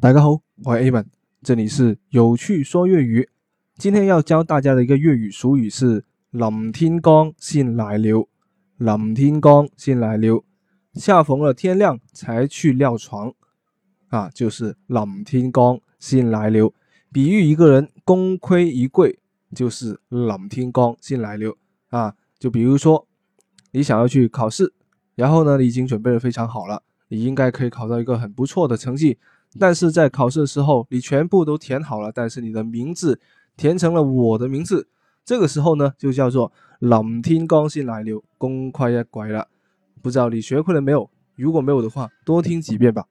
大家好，我是 A 文，这里是有趣说粤语。今天要教大家的一个粤语俗语是“林天光先来流”，林天光先来流，恰逢了天亮才去尿床啊，就是林天光先来流，比喻一个人功亏一篑，就是林天光先来流啊。就比如说，你想要去考试，然后呢，你已经准备的非常好了，你应该可以考到一个很不错的成绩。但是在考试的时候，你全部都填好了，但是你的名字填成了我的名字，这个时候呢，就叫做冷天刚性来流，功亏一篑了。不知道你学会了没有？如果没有的话，多听几遍吧。